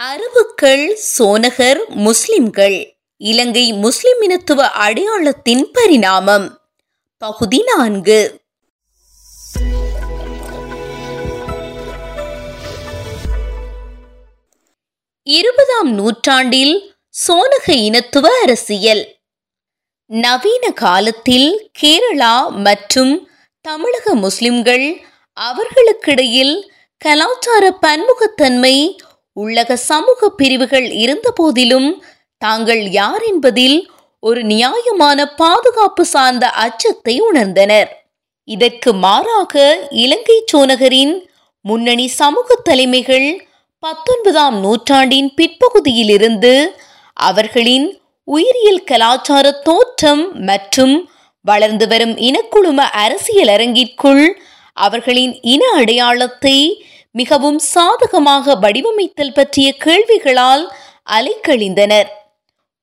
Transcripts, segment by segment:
அரபுக்கள் சோனகர் முஸ்லிம்கள். இலங்கை முஸ்லிம் இனத்துவ அடையாளத்தின் பரிணாமம். பகுதி நான்கு. இருபதாம் நூற்றாண்டில் சோனக இனத்துவ அரசியல். நவீன காலத்தில் கேரளா மற்றும் தமிழக முஸ்லிம்கள் அவர்களுக்கிடையில் கலாச்சார பன்முகத்தன்மை உள்ளக சமூக பிரிவுகள் இருந்தபோதிலும் தாங்கள் யார் என்பதில் ஒரு நியாயமான பாதுகாப்பு சார்ந்த அச்சத்தை உணர்ந்தனர். இதற்கு மாறாக இலங்கை சோனகரின் முன்னணி சமூக தலைமைகள் பத்தொன்பதாம் நூற்றாண்டின் பிற்பகுதியிலிருந்து அவர்களின் உயிரியல் கலாச்சார தோற்றம் மற்றும் வளர்ந்து வரும் இனக்குழும அரசியல் அரங்கிற்குள் அவர்களின் இன அடையாளத்தை மிகவும் சாதகமாக வடிவமைத்தல் பற்றிய கேள்விகளால் அலைக்கழிந்தனர்.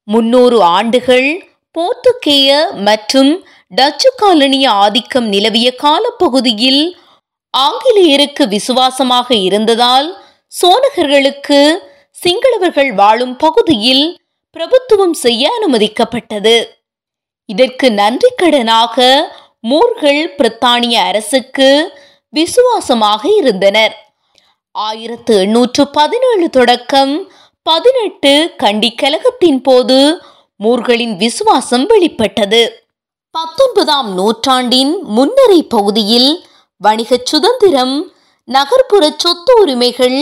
முன்னூறு ஆண்டுகள் போர்த்துகேய மற்றும் டச்சு காலனிய ஆதிக்கம் நிலவிய காலப்பகுதியில் ஆங்கிலேயருக்கு விசுவாசமாக இருந்ததால் சோனகர்களுக்கு சிங்களவர்கள் வாழும் பகுதியில் பிரபுத்துவம் செய்ய அனுமதிக்கப்பட்டது. இதற்கு நன்றிக்கடனாக மூர்கள் பிரித்தானிய அரசுக்கு விசுவாசமாக இருந்தனர். ஆயிரத்து எண்ணூற்று பதினேழு தொடக்கம் பதினெட்டு கண்டி கலகத்தின் போது மூர்களின் விசுவாசம் வெளிப்பட்டது. பத்தொன்பதாம் நூற்றாண்டின் முன்னரை பகுதியில் வணிக சுதந்திரம் நகர்ப்புற சொத்து உரிமைகள்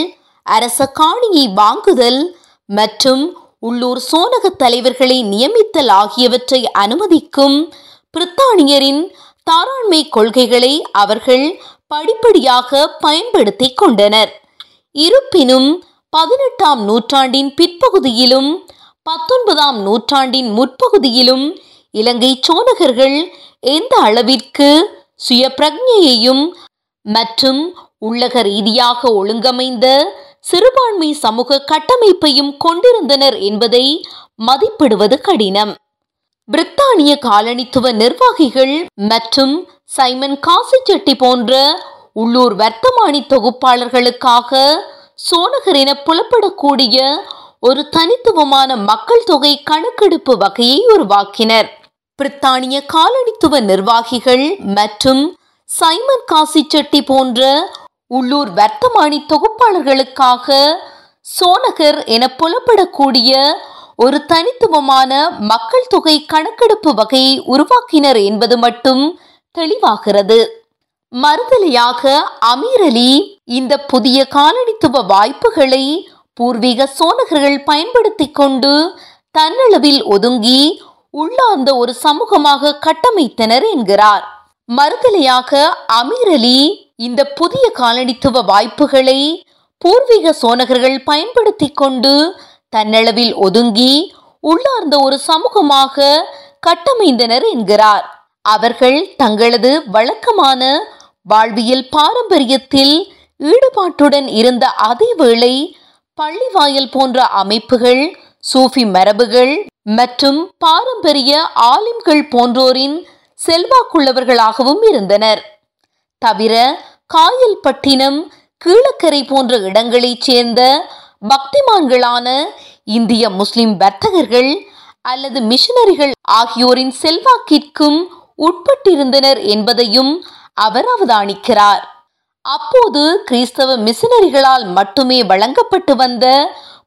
அரச காணியை வாங்குதல் மற்றும் உள்ளூர் சோனக தலைவர்களை நியமித்தல் ஆகியவற்றை அனுமதிக்கும் பிரித்தானியரின் தாராண்மை கொள்கைகளை அவர்கள் படிப்படியாக பயன்படுத்தி கொண்டனர். இருப்பினும் பதினெட்டாம் நூற்றாண்டின் பிற்பகுதியிலும் பத்தொன்பதாம் நூற்றாண்டின் முற்பகுதியிலும் இலங்கை சோனகர்கள் எந்த அளவிற்கு சுய பிரஜையையும் மற்றும் உள்ளக ரீதியாக ஒழுங்கமைந்த சிறுபான்மை சமூக கட்டமைப்பையும் கொண்டிருந்தனர் என்பதை மதிப்பிடுவது கடினம். பிரித்தானிய காலனித்துவ நிர்வாகிகள் மற்றும் சைமன் காசிச்செட்டி போன்ற உள்ளூர் வர்த்தமானி தொகுப்பாளர்களுக்காக சோனகர் என புலப்படக்கூடிய ஒரு தனித்துவமான மக்கள் தொகை கணக்கெடுப்பு வகையை உருவாக்கினர். பிரித்தானிய காலனித்துவ நிர்வாகிகள் மற்றும் சைமன் காசிச்செட்டி போன்ற உள்ளூர் வர்த்தமானி தொகுப்பாளர்களுக்காக சோனகர் என புலப்படக்கூடிய ஒரு தனித்துவமான மக்கள் தொகை கணக்கெடுப்பு வகையை உருவாக்கினர் என்பது மட்டும் தெளிவாகிறது. மறுதலையாக அமீர் அலி இந்த புதிய காலனித்துவ வாய்ப்புகளை பூர்வீக சோனகர்கள் பயன்படுத்தி கொண்டு தன்னளவில் ஒதுங்கி உள்ளார்ந்த ஒரு சமூகமாக கட்டமைத்தனர் என்கிறார். மறுதலையாக அமீர் அலி இந்த புதிய காலனித்துவ வாய்ப்புகளை பூர்வீக சோனகர்கள் பயன்படுத்தி கொண்டு தன்னளவில் ஒதுங்கி உள்ளார்ந்த ஒரு சமூகமாக கட்டமைந்தனர் என்கிறார். அவர்கள் தங்களது வழக்கமான வாழ்வியல் பாரம்பரியத்தில் ஈடுபாட்டுடன் இருந்த அதேவேளை பள்ளிவாயல் போன்ற அமைப்புகள் சூஃபி மரபுகள் மற்றும் பாரம்பரிய ஆலிம்கள் போன்றோரின் செல்வாக்குள்ளவர்களாகவும் இருந்தனர். தவிர காயல்பட்டினம் கீழக்கரை போன்ற இடங்களைச் சேர்ந்த பக்திமான்களான இந்திய முஸ்லிம் வர்த்தகர்கள் அல்லது மிஷனரிகள் ஆகியோரின் செல்வாக்கிற்கும் உட்பட்டிருந்தனர் என்பதையும் அவர் அவதானிக்கிறார். அப்போது கிறிஸ்தவ மிஷனரிகளால் மட்டுமே வழங்கப்பட்டு வந்த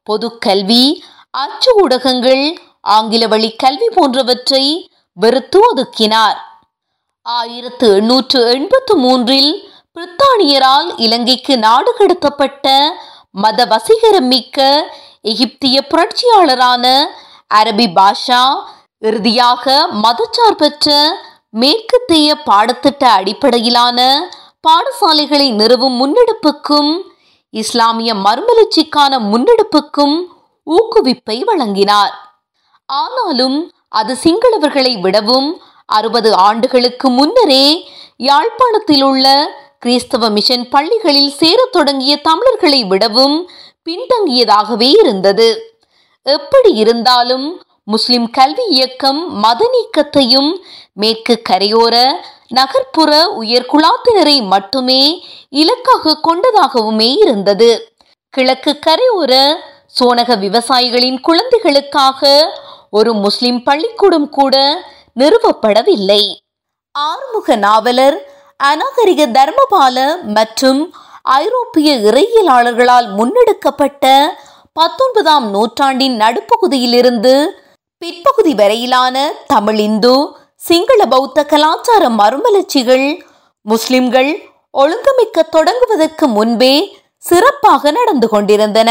பொது கல்வி அச்சு ஊடகங்கள் ஆங்கில வழி கல்வி போன்றவற்றை வெறுத்து ஒதுக்கினார். ஆயிரத்து எண்ணூற்று எண்பத்து மூன்றில் பிரித்தானியரால் இலங்கைக்கு நாடு கடத்தப்பட்ட மத வசீகரம் மிக்க எகிப்திய புரட்சியாளரான அரபி பாஷா இறுதியாக மதச்சார்பற்ற மேற்கத்திய பாடத்திட்ட அடிப்படையிலான பாடசாலைகளை நிறுவும் முன்னெடுப்புக்கும் இஸ்லாமிய மறுமலர்ச்சிக்கான முன்னெடுப்புக்கும் ஊக்குவிப்பை வழங்கினார். ஆனாலும் அது சிங்களவர்களை விடவும் அறுபது ஆண்டுகளுக்கு முன்னரே யாழ்ப்பாணத்தில் உள்ள கிறிஸ்தவ மிஷன் பள்ளிகளில் சேரத் தொடங்கிய தமிழர்களை விடவும் பின்தங்கியதாகவே இருந்தது. எப்படி இருந்தாலும் முஸ்லிம் கல்வி இயக்கம் மத நீக்கத்தையும் மேற்கு கரையோர நகர்ப்புற உயர்குலாத்தினரை மட்டுமே இலக்காக கொண்டதாகவுமே இருந்தது. கிழக்கு கரையோர சோனக விவசாயிகளின் குழந்தைகளுக்காக ஒரு முஸ்லிம் பள்ளிக்கூடம் கூட நிறுவப்படவில்லை. ஆறுமுக நாவலர் அநாகரிக தர்மபால மற்றும் ஐரோப்பிய இறையியலாளர்களால் முன்னெடுக்கப்பட்ட பத்தொன்பதாம் நூற்றாண்டின் நடுப்பகுதியிலிருந்து பிற்பகுதி வரையிலான தமிழ் இந்து சிங்கள பௌத்த கலாச்சார மறுமலர்ச்சிகள் முஸ்லிம்கள் ஒழுங்கமைக்க தொடங்குவதற்கு முன்பே சிறப்பாக நடந்து கொண்டிருந்தன.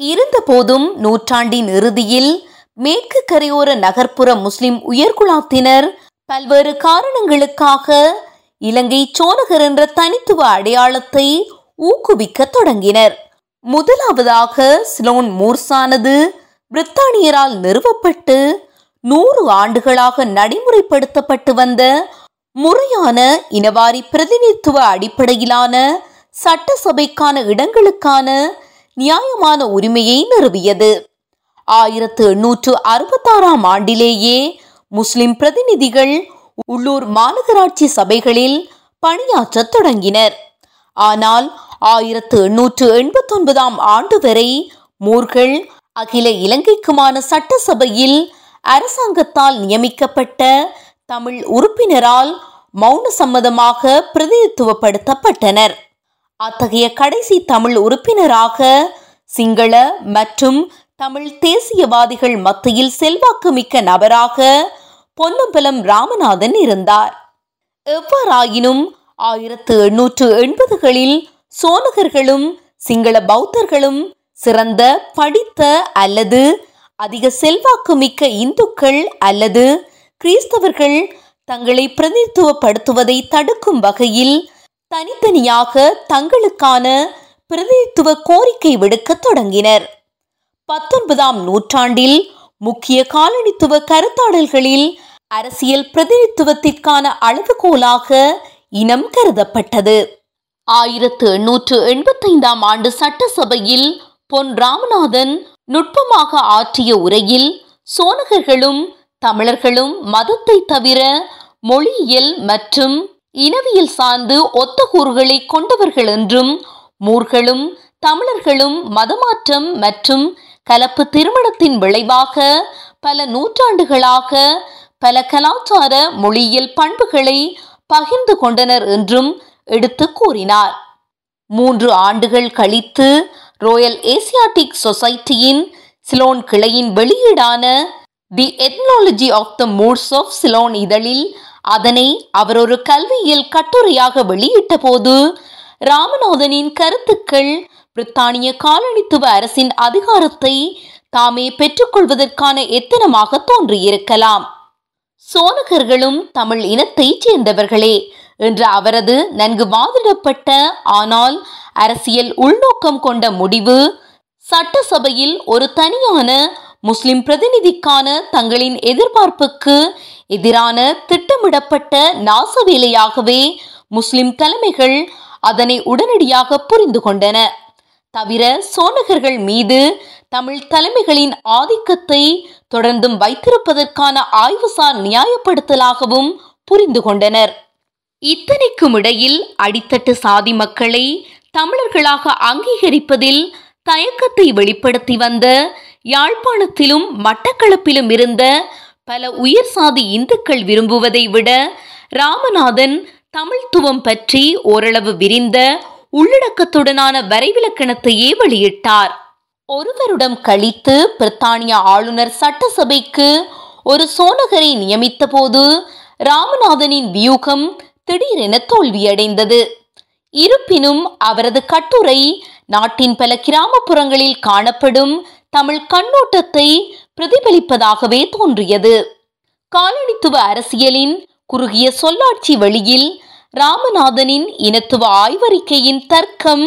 இருந்தபோதும் நூற்றாண்டின் இறுதியில் மேற்கு கரையோர நகர்ப்புற முஸ்லிம் உயர்குலாத்தினர் பல்வேறு காரணங்களுக்காக இலங்கை சோழகர் என்ற தனித்துவ அடையாளத்தை ஊக்குவிக்க தொடங்கினர். முதலாவதாக ஸ்லோன் மூர்ஸானது பிரித்தானியரால் நிறுவப்பட்டு நூறு ஆண்டுகளாக நடைமுறைப்படுத்தப்பட்டு வந்த முறையான இனவாரி பிரதிநிதித்துவ அடிப்படையிலான சட்டசபைக்கான இடங்களுக்கான நியாயமான உரிமையை நிறுவியது. ஆயிரத்து எண்ணூற்று அறுபத்தாறாம் ஆண்டிலேயே முஸ்லிம் பிரதிநிதிகள் உள்ளூர் மாநகராட்சி சபைகளில் பணியாற்ற தொடங்கினர். ஆனால் ஆயிரத்து எண்ணூற்று எண்பத்தொன்பதாம் ஆண்டு வரை மூர்கள் அகில இலங்கைக்குமான சட்டசபையில் அரசாங்கத்தால் நியமிக்கப்பட்ட தமிழ் உறுப்பினரால் மௌன சம்மதமாக பிரதிநிதித்துவப்படுத்தப்பட்டனர். அத்தகைய கடைசி தமிழ் உறுப்பினராக சிங்கள மற்றும் தமிழ் தேசியவாதிகள் மத்தியில் செல்வாக்கு மிக்க நபராக பொன்னம்பலம் ராமநாதன் இருந்தார். எவ்வாறாயினும் ஆயிரத்து எண்ணூற்று எண்பதுகளில் சோனகர்களும் சிங்கள பௌத்தர்களும் சிறந்த படித்த அல்லது அதிக செல்வாக்கு மிக்க இந்துக்கள் அல்லது கிறிஸ்தவர்கள் தங்களை பிரதிநிதித்துவப்படுத்துவதை தடுக்கும் வகையில் தனித்தனியாக தங்களுக்கான பிரதிநிதித்துவ கோரிக்கை விடுக்கத் தொடங்கினர். பத்தொன்பதாம் நூற்றாண்டில் முக்கிய காலனித்துவ கருத்தாடல்களில் அரசியல் பிரதிநிதித்துவத்திற்கான அளவுகோலாக இனம் கருதப்பட்டது. ஆயிரத்து எண்ணூற்று எண்பத்தைந்தாம் ஆண்டு சட்டசபையில் பொன் ராமநாதன் நுட்பமாக ஆற்றிய உரையில் சோனகர்களும் தமிழர்களும் மதத்தை தவிர மொழியியல் மற்றும் இனவியல் சார்ந்து ஒத்த கூறுகளை கொண்டவர்கள் என்றும் மூர்களும் தமிழர்களும் மதமாற்றம் மற்றும் கலப்பு திருமணத்தின் விளைவாக பல நூற்றாண்டுகளாக பல கலாச்சார மொழியியல் பண்புகளை பகிர்ந்து கொண்டனர் என்றும் எடுத்து கூறினார். மூன்று ஆண்டுகள் கழித்து ரோயல் ஏசியாட்டிக் சொசைட்டியின் சிலோன் கிளையின் வெளியீடான the ethnology of the Moors of Ceylon இதழில் அதனை அவர் ஒரு கல்வியியல் கட்டுரையாக வெளியிட்ட போது ராமநாதனின் கருத்துக்கள் பிரித்தானிய காலனித்துவ அரசின் அதிகாரத்தை தாமே பெற்றுக்கொள்வதற்கான எத்தனமாக தோன்றியிருக்கலாம். சோனகர்களும் தமிழ் இனத்தைச் சேர்ந்தவர்களே என்ற அவரது நன்கு வாதிடப்பட்ட ஆனால் அரசியல் உள்நோக்கம் கொண்ட முடிவு சட்டசபையில் ஒரு தனியான முஸ்லிம் பிரதிநிதிக்கான தங்களின் எதிர்பார்ப்புக்கு எதிரான திட்டமிடப்பட்ட நாசவேலையாகவே முஸ்லிம் தலைமைகள் அதனை உடனடியாக புரிந்து கொண்டன. தவிர சோனகர்கள் மீது தமிழ் தலைமைகளின் ஆதிக்கத்தை தொடர்ந்தும் வைத்திருப்பதற்கான ஆய்வுசார் நியாயப்படுத்தலாகவும் புரிந்து கொண்டனர். இத்தனைக்கும் இடையில் அடித்தட்டு சாதி மக்களை தமிழர்களாக அங்கீகரிப்பதில் தயக்கத்தை வெளிப்படுத்தி வந்த யாழ்ப்பாணத்திலும் மட்டக்களப்பிலும் இருந்த பல உயர் சாதி இந்துக்கள் விரும்புவதை விட ராமநாதன் தமிழ்த்துவம் பற்றி ஓரளவு விரிந்த உள்ளடக்கத்துடனான வரைவிலக்கணத்தையே வெளியிட்டார். ஒரு வருடம் கழித்து பிரித்தானிய ஆளுநர் சட்டசபைக்கு ஒரு சோனகரை நியமித்த போது ராமநாதனின் வியூகம் திடீரென தோல்வியடைந்தது. இருப்பினும் அவரது கட்டுரை நாட்டின் பல கிராமப்புறங்களில் காணப்படும் தமிழ் கண்ணோட்டத்தை பிரதிபலிப்பதாகவே தோன்றியது. காலனித்துவ அரசியலின் குறுகிய சொல்லாட்சி வழியில் ராமநாதனின் இனத்துவ ஆய்வறிக்கையின் தர்க்கம்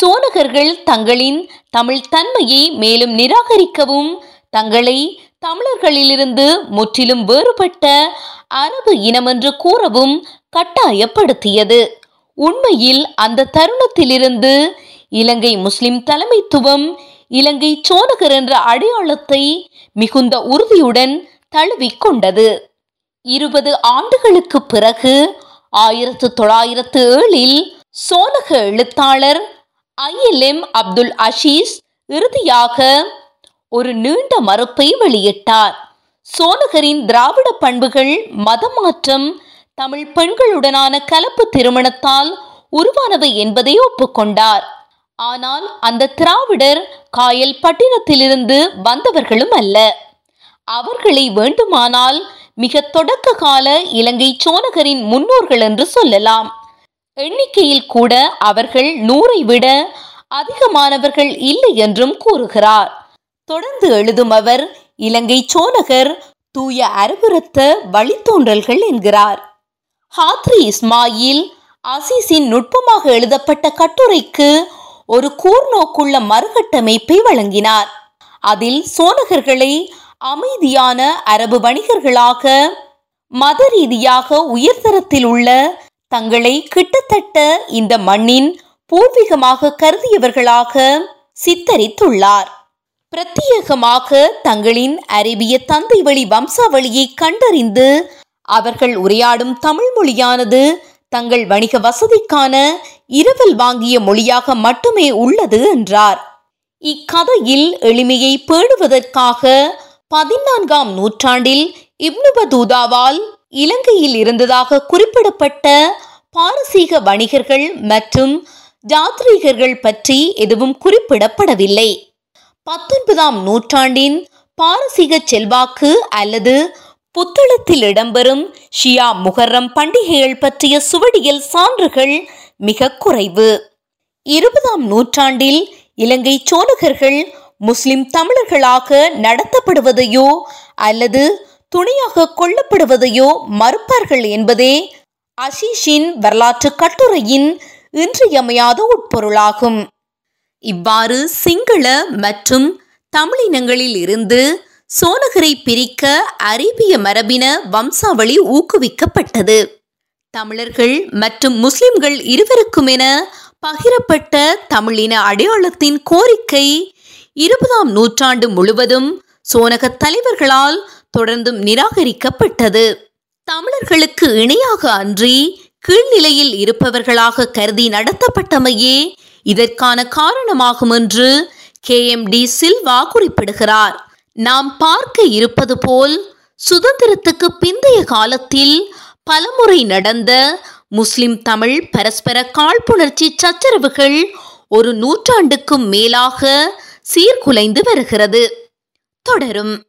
சோனகர்கள் தங்களின் தமிழ் தன்மையை மேலும் நிராகரிக்கவும் தங்களை தமிழர்களிலிருந்து முற்றிலும் வேறுபட்ட அரபு இனமென்று கூறவும் கட்டாயப்படுத்தியது. உண்மையில் அந்த தருணத்திலிருந்து இலங்கை முஸ்லிம் தலைமைத்துவம் இலங்கை சோனகர் என்ற அடையாளத்தை மிகுந்த உறுதியுடன் தழுவிக்கொண்டது. இருபது ஆண்டுகளுக்கு பிறகு ஆயிரத்து தொள்ளாயிரத்து ஏழில் சோனக எழுத்தாளர் ஐஎல்எம் அப்துல் அஷீஸ் இறுதியாக ஒரு நீண்ட மறுப்பை வெளியிட்டார். சோனகரின் திராவிட பண்புகள் மதமாற்றம் தமிழ் பெண்களுடனான கலப்பு திருமணத்தால் உருவானவை என்பதை ஒப்புக்கொண்டார். ஆனால் அந்த திராவிடர் காயல் பட்டினத்திலிருந்து வந்தவர்களும் அல்ல. அவர்களை வேண்டுமானால் மிக தொடக்க கால இலங்கை சோனகரின் முன்னோர்கள் என்று சொல்லலாம். எண்ணிக்கையில் கூட அவர்கள் நூறை விட அதிகமானவர்கள் இல்லை என்றும் கூறுகிறார். தொடர்ந்து எழுதும் அவர் இலங்கை சோனகர் தூய அரபுரத்த வழித்தோன்றல்கள் என்கிறார். ஹாத்ரி இஸ்மாயில் அசீஸின் நுட்பமாக எழுதப்பட்ட கட்டுரைக்கு ஒரு கூர்நோக்குள்ள மறுகட்டமைப்பை வழங்கினார். அதில் சோனகர்களை அமைதியான அரபு வணிகர்களாக மத ரீதியாக உயர்தரத்தில் உள்ள தங்களை கிட்டத்தட்ட இந்த மண்ணின் பூர்வீகமாக கருதியவர்களாக சித்தரித்துள்ளார். பிரத்யேகமாக தங்களின் அரேபிய தந்தை வழி வம்சாவளியை கண்டறிந்து அவர்கள் உரையாடும் தமிழ் மொழியானது தங்கள் வணிக வசதிக்கான இரவல் வாங்கிய மொழியாக மட்டுமே உள்ளது என்றார். இக்கதையில் எளிமையை பேணுவதற்காக பதினான்காம் நூற்றாண்டில் இப்னுபதூதாவால் இலங்கையில் இருந்ததாக குறிப்பிடப்பட்ட பாரசீக வணிகர்கள் மற்றும் ஜாத்ரீகர்கள் பற்றி எதுவும் குறிப்பிடப்படவில்லை. பத்தொன்பதாம் நூற்றாண்டின் பாரசீக செல்வாக்கு அல்லது புத்தளத்தில் இடம்பெறும் ஷியா முகர்ரம் பண்டிகைகள் பற்றிய சுவடியல் சான்றுகள் மிக குறைவு. இருபதாம் நூற்றாண்டில் இலங்கை சோழகர்கள் முஸ்லிம் தமிழர்களாக நடத்தப்படுவதையோ அல்லது துணையாக கொல்லப்படுவதையோ மறுப்பார்கள் என்பதே அஷீஷின் வரலாற்று கட்டுரையின் இன்றியமையாத உட்பொருளாகும். இவ்வாறு சிங்கள மற்றும் தமிழினங்களில் இருந்து சோனகரை பிரிக்க அரேபிய மரபின வம்சாவளி ஊக்குவிக்கப்பட்டது. தமிழர்கள் மற்றும் முஸ்லிம்கள் இருவருக்குமென பகிரப்பட்ட தமிழின அடையாளத்தின் கோரிக்கை இருபதாம் நூற்றாண்டு முழுவதும் சோனக தலைவர்களால் தொடர்ந்தும் நிராகரிக்கப்பட்டது. தமிழர்களுக்கு இணையாக அன்றி கீழ்நிலையில் இருப்பவர்களாக கருதி நடத்தப்பட்டமையே இதற்கான காரணமாகும் என்று கே. எம். டி. சில்வா குறிப்பிடுகிறார். நாம் பார்க்க இருப்பது போல் சுதந்திரத்துக்கு பிந்தைய காலத்தில் பலமுறை நடந்த முஸ்லிம் தமிழ் பரஸ்பர காழ்ப்புணர்ச்சி சச்சரவுகள் ஒரு நூற்றாண்டுக்கும் மேலாக சீர்குலைந்து வருகிறது. தொடரும்.